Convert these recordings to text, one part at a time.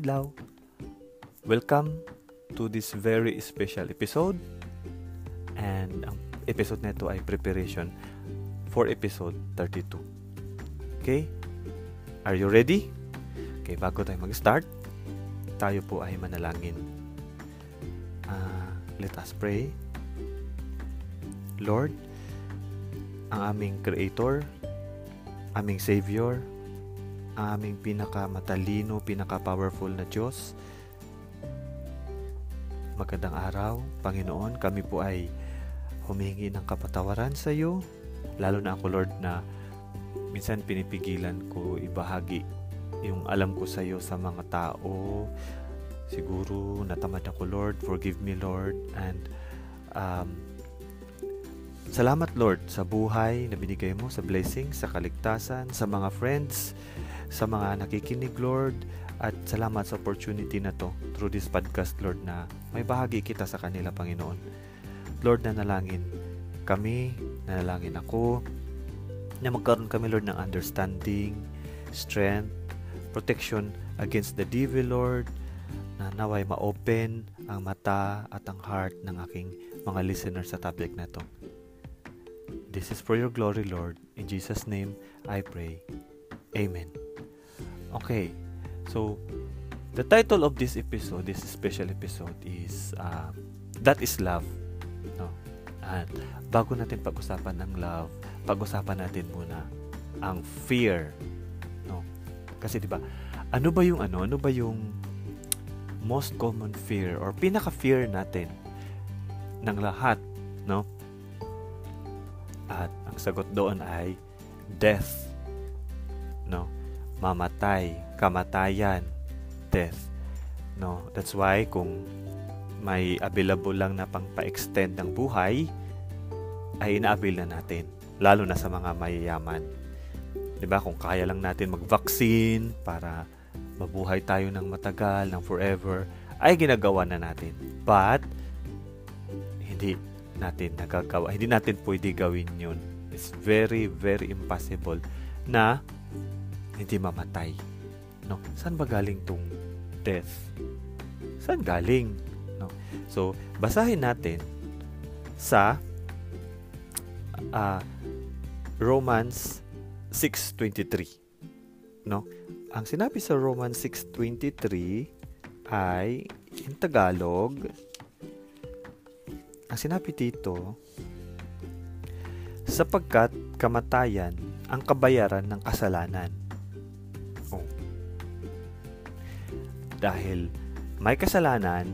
adlaw. Welcome to this very special episode. And ang episode nito ay preparation for episode 32. Okay? Are you ready? Okay, bago tayo mag-start, tayo po ay manalangin. Uh, let us pray. Lord, ang aming Creator, aming Savior, aming pinaka-matalino, pinaka-powerful na Diyos. Magandang araw, Panginoon. Kami po ay humingi ng kapatawaran sa iyo. Lalo na ako, Lord, na minsan pinipigilan ko ibahagi yung alam ko sa iyo sa mga tao. Siguro natamad ako, Lord. Forgive me, Lord. And um, salamat, Lord, sa buhay na binigay mo, sa blessing, sa kaligtasan, sa mga friends, sa mga nakikinig, Lord. At salamat sa opportunity na to through this podcast, Lord, na may bahagi kita sa kanila, Panginoon. Lord, nanalangin kami, nanalangin ako, na magkaroon kami, Lord, ng understanding, strength, protection against the devil, Lord, na naway ma-open ang mata at ang heart ng aking mga listeners sa topic na to. This is for your glory, Lord. In Jesus' name, I pray. Amen. Okay, so the title of this episode, this special episode is uh, That is Love. No? At bago natin pag-usapan ng love, pag-usapan natin muna ang fear. No? Kasi 'di ba? Ano ba yung ano? Ano ba yung most common fear or pinaka-fear natin ng lahat, no? Sagot doon ay death. No? mamatay, kamatayan, death. No, that's why kung may available lang na pang pa-extend ng buhay, ay inaabil na natin, lalo na sa mga mayayaman. ba? Kung kaya lang natin mag-vaccine para mabuhay tayo ng matagal, ng forever, ay ginagawa na natin. But hindi natin nagagawa, hindi natin pwede gawin 'yun. It's very very impossible na hindi mamatay. No? Saan ba galing tong death? Saan galing? No? So, basahin natin sa uh, Romans 6.23. No? Ang sinabi sa Romans 6.23 ay in Tagalog ang sinabi dito sapagkat kamatayan ang kabayaran ng kasalanan Dahil may kasalanan,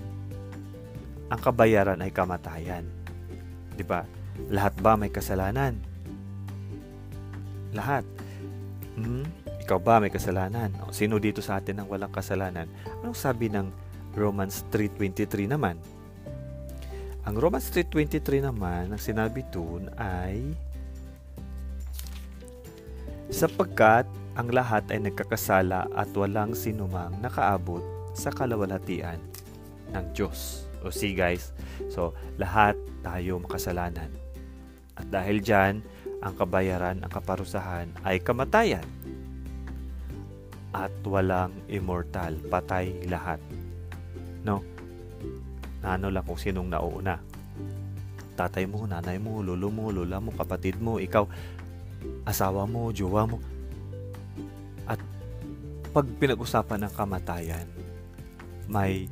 ang kabayaran ay kamatayan. 'Di ba? Lahat ba may kasalanan? Lahat. Hmm? Ikaw ba may kasalanan? O, sino dito sa atin ang walang kasalanan? Anong sabi ng Romans 3.23 naman? Ang Romans 3.23 naman, ang sinabi dun ay sapagkat ang lahat ay nagkakasala at walang sinumang nakaabot sa kalawalhatian ng Diyos. O see guys, so lahat tayo makasalanan. At dahil dyan, ang kabayaran, ang kaparusahan ay kamatayan. At walang immortal, patay lahat. No? Ano lang kung sinong nauuna. Tatay mo, nanay mo, lolo mo, lola mo, kapatid mo, ikaw, asawa mo, jowa mo. At pag pinag-usapan ng kamatayan, may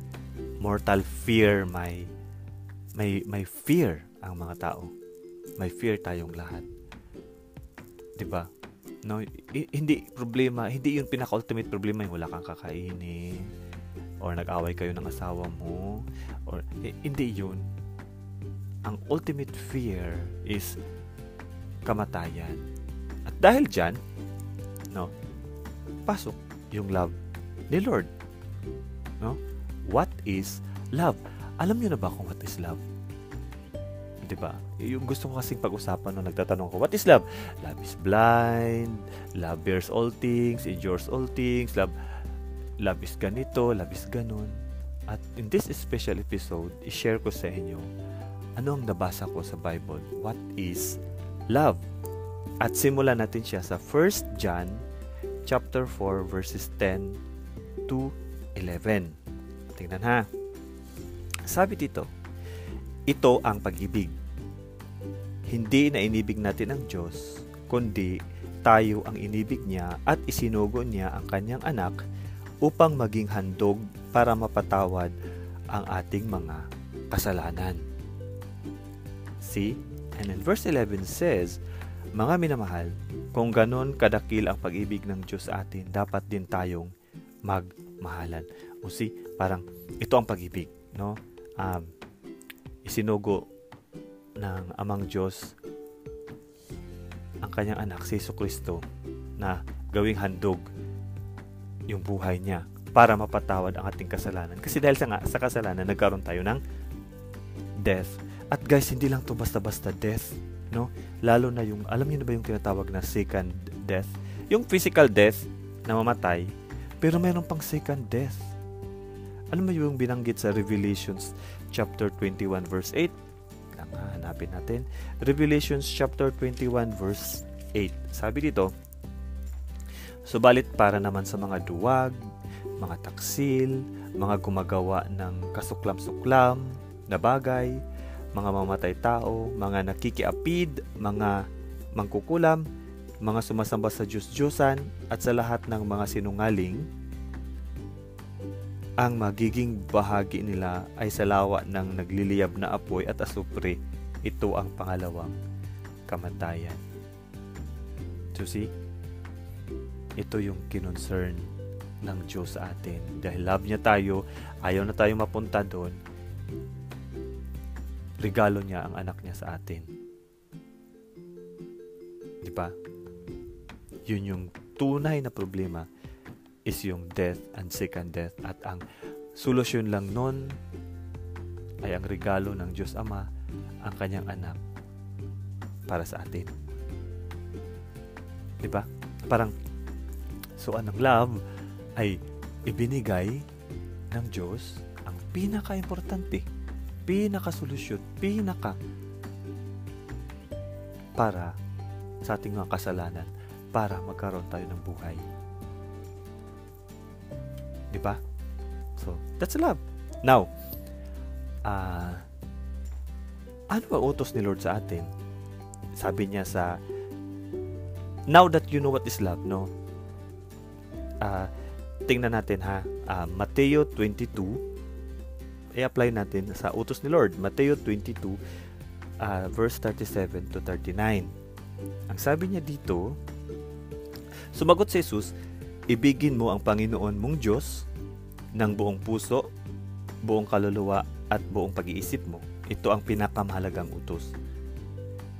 mortal fear, may may may fear ang mga tao. May fear tayong lahat. 'Di ba? No, hindi problema, hindi 'yung pinaka-ultimate problema yung wala kang kakainin or nag-away kayo ng asawa mo or hindi 'yun. Ang ultimate fear is kamatayan. Dahil diyan, no, pasok yung love ni Lord No? What is love? Alam niyo na ba kung what is love? 'Di ba? Yung gusto ko kasing pag-usapan no nagtatanong ko, what is love? Love is blind, love bears all things, endures all things, love love is ganito, love is ganon. At in this special episode, i-share ko sa inyo ano ang nabasa ko sa Bible. What is love? At simulan natin siya sa 1 John chapter 4 verses 10 to 11. Tingnan ha. Sabi dito, ito ang pag-ibig. Hindi na inibig natin ang Diyos, kundi tayo ang inibig niya at isinugo niya ang kanyang anak upang maging handog para mapatawad ang ating mga kasalanan. See? And in verse 11 says, Mga minamahal, kung ganon kadakil ang pag-ibig ng Diyos atin, dapat din tayong magmahalan. O see, parang ito ang pag-ibig, no? Um, isinugo ng amang Diyos ang kanyang anak si Yesu Kristo na gawing handog yung buhay niya para mapatawad ang ating kasalanan. Kasi dahil sa, nga, sa kasalanan, nagkaroon tayo ng death. At guys, hindi lang to basta-basta death. No? Lalo na yung, alam niyo na ba yung tinatawag na second death? Yung physical death na mamatay, pero mayroon pang second death. Ano mo yung binanggit sa Revelations chapter 21 verse 8? hanapin natin. Revelations chapter 21 verse 8. Sabi dito, Subalit para naman sa mga duwag, mga taksil, mga gumagawa ng kasuklam-suklam na bagay, mga mamatay tao, mga nakikiapid, mga mangkukulam, mga sumasamba sa Diyos-Diyosan at sa lahat ng mga sinungaling, ang magiging bahagi nila ay sa lawa ng nagliliyab na apoy at asupre ito ang pangalawang kamatayan. So see, ito yung kinonsern ng Diyos sa atin. Dahil love niya tayo, ayaw na tayo mapunta doon, regalo niya ang anak niya sa atin. Di ba? Yun yung tunay na problema is yung death and second death at ang solusyon lang nun ay ang regalo ng Diyos Ama ang kanyang anak para sa atin. 'Di ba? Parang so anong love ay ibinigay ng Diyos ang pinaka-importante, pinaka-solusyon, pinaka para sa ating mga kasalanan para magkaroon tayo ng buhay. 'Di ba? So, that's love. Now, uh, ano ang utos ni Lord sa atin? Sabi niya sa Now that you know what is love, no? Uh, tingnan natin ha. Uh, Mateo 22 i-apply natin sa utos ni Lord. Mateo 22 uh, verse 37 to 39. Ang sabi niya dito, sumagot si Jesus, ibigin mo ang Panginoon mong Diyos ng buong puso, buong kaluluwa at buong pag-iisip mo ito ang pinakamahalagang utos.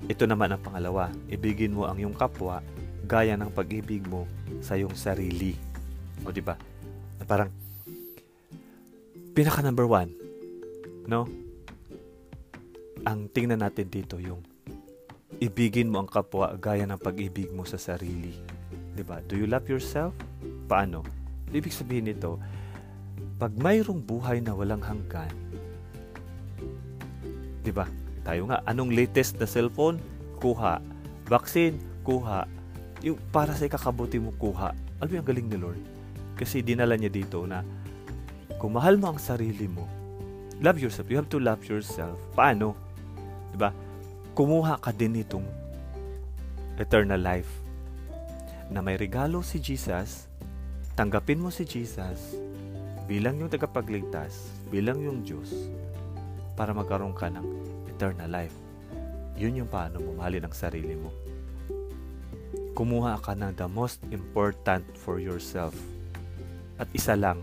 Ito naman ang pangalawa, ibigin mo ang iyong kapwa gaya ng pag-ibig mo sa iyong sarili. O di ba? Parang pinaka number one, no? Ang tingnan natin dito yung ibigin mo ang kapwa gaya ng pag-ibig mo sa sarili. 'Di ba? Do you love yourself? Paano? Ibig sabihin nito, pag mayroong buhay na walang hanggan, 'Di ba? Tayo nga, anong latest na cellphone? Kuha. Vaccine? Kuha. Yung para sa ikakabuti mo, kuha. Alam mo yung galing ni Lord? Kasi dinala niya dito na kung mahal mo ang sarili mo, love yourself. You have to love yourself. Paano? 'Di ba? Kumuha ka din nitong eternal life na may regalo si Jesus, tanggapin mo si Jesus bilang yung tagapagligtas, bilang yung Diyos, para magkaroon ka ng eternal life. Yun yung paano mo mahalin ang sarili mo. Kumuha ka ng the most important for yourself. At isa lang.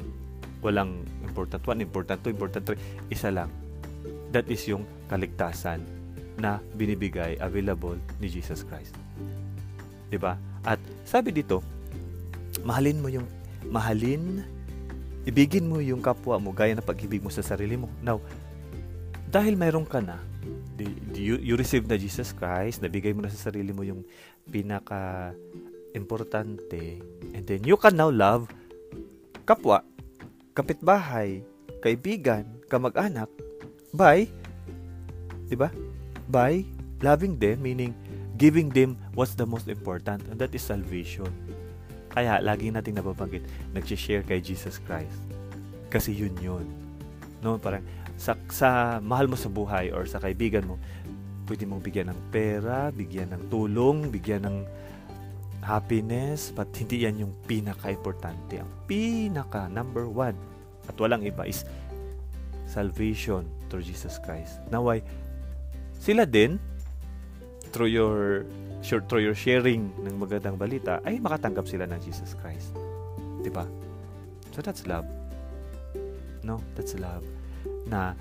Walang important one, important two, important three. Isa lang. That is yung kaligtasan na binibigay, available ni Jesus Christ. 'Di ba? At sabi dito, mahalin mo yung mahalin, ibigin mo yung kapwa mo gaya ng pag-ibig mo sa sarili mo. Now, dahil mayroon ka na, you, you receive na Jesus Christ, nabigay mo na sa sarili mo yung pinaka importante, and then you can now love kapwa, kapitbahay, kaibigan, kamag-anak, by, di ba? By loving them, meaning giving them what's the most important, and that is salvation. Kaya, lagi nating nababanggit, nag-share kay Jesus Christ. Kasi yun yun. No, parang sa, sa mahal mo sa buhay or sa kaibigan mo, pwede mong bigyan ng pera, bigyan ng tulong, bigyan ng happiness, but hindi yan yung pinaka-importante. Ang pinaka, number one, at walang iba is salvation through Jesus Christ. Now, why? Sila din, through your through your sharing ng magandang balita, ay makatanggap sila ng Jesus Christ. ba? So that's love. No, that's love. Na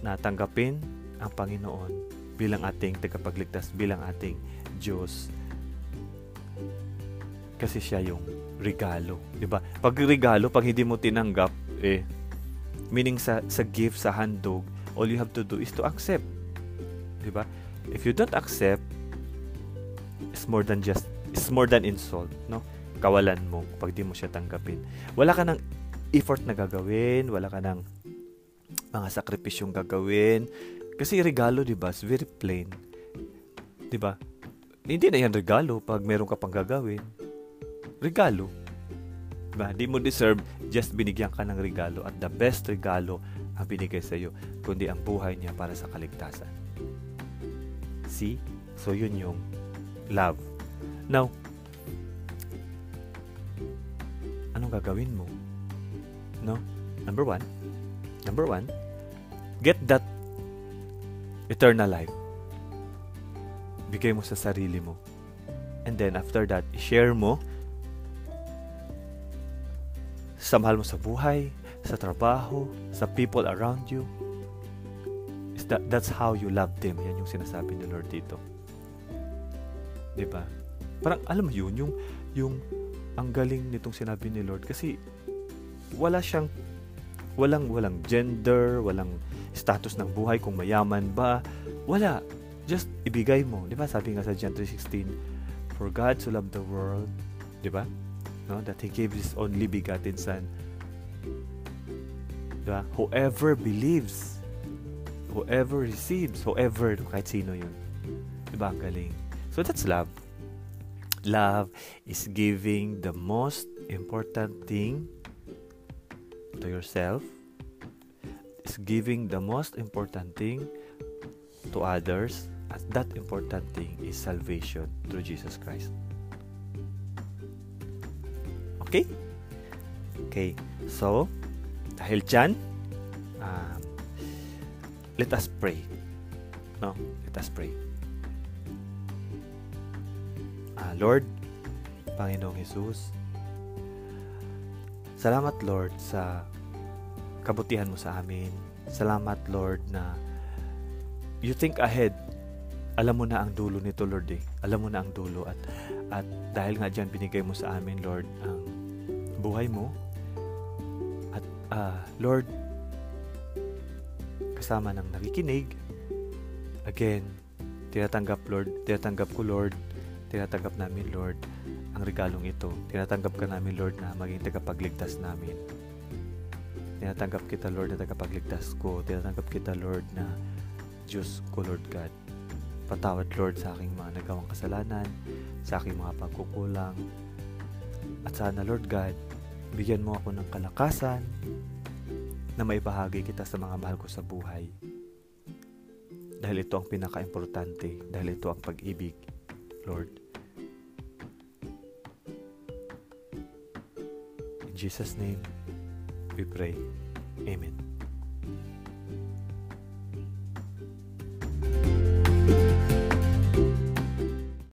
natanggapin ang Panginoon bilang ating tagapagligtas, bilang ating Diyos. Kasi siya yung regalo, 'di ba? Pag regalo, pag hindi mo tinanggap, eh meaning sa sa gift, sa handog, all you have to do is to accept. 'Di ba? If you don't accept, it's more than just it's more than insult, no? Kawalan mo pag di mo siya tanggapin. Wala ka ng effort na gagawin, wala ka ng mga sakripisyong gagawin. Kasi regalo, 'di ba? Very plain. 'Di ba? Hindi na yan regalo pag meron ka pang gagawin. Regalo. Diba? Di mo deserve, just binigyan ka ng regalo at the best regalo ang binigay sa iyo, kundi ang buhay niya para sa kaligtasan. See? So, yun yung love. Now, anong gagawin mo? No? Number one, number one, get that eternal life. Bigay mo sa sarili mo. And then, after that, share mo sa mahal mo sa buhay, sa trabaho, sa people around you. Is that, that's how you love them. Yan yung sinasabi ni Lord dito. 'Di ba? Parang alam mo yun, yung yung ang galing nitong sinabi ni Lord kasi wala siyang walang walang gender, walang status ng buhay kung mayaman ba, wala. Just ibigay mo, 'di ba? Sabi nga sa John 3:16, for God to love the world, 'di ba? No that he gave his only begotten son. Diba? whoever believes whoever receives whoever kahit sino yun diba ang galing. So that's love. Love is giving the most important thing to yourself. Is giving the most important thing to others. And that important thing is salvation through Jesus Christ Okay? Okay. So, dahil dyan, um, let us pray. No? Let us pray. Uh, Lord, Panginoong Jesus, salamat Lord sa kabutihan mo sa amin. Salamat Lord na you think ahead. Alam mo na ang dulo nito Lord eh. Alam mo na ang dulo at at dahil nga diyan binigay mo sa amin Lord ang buhay mo. At uh, Lord, kasama ng nakikinig, again, tinatanggap Lord, tinatanggap ko Lord, tinatanggap namin Lord ang regalong ito. Tinatanggap ka namin Lord na maging tagapagligtas namin. Tinatanggap kita Lord na tagapagligtas ko. Tinatanggap kita Lord na Diyos ko Lord God. Patawad Lord sa aking mga nagawang kasalanan, sa aking mga pagkukulang. At sana Lord God, Bigyan mo ako ng kalakasan na maibahagi kita sa mga mahal ko sa buhay. Dahil ito ang pinaka-importante, dahil ito ang pag-ibig, Lord. In Jesus' name, we pray. Amen.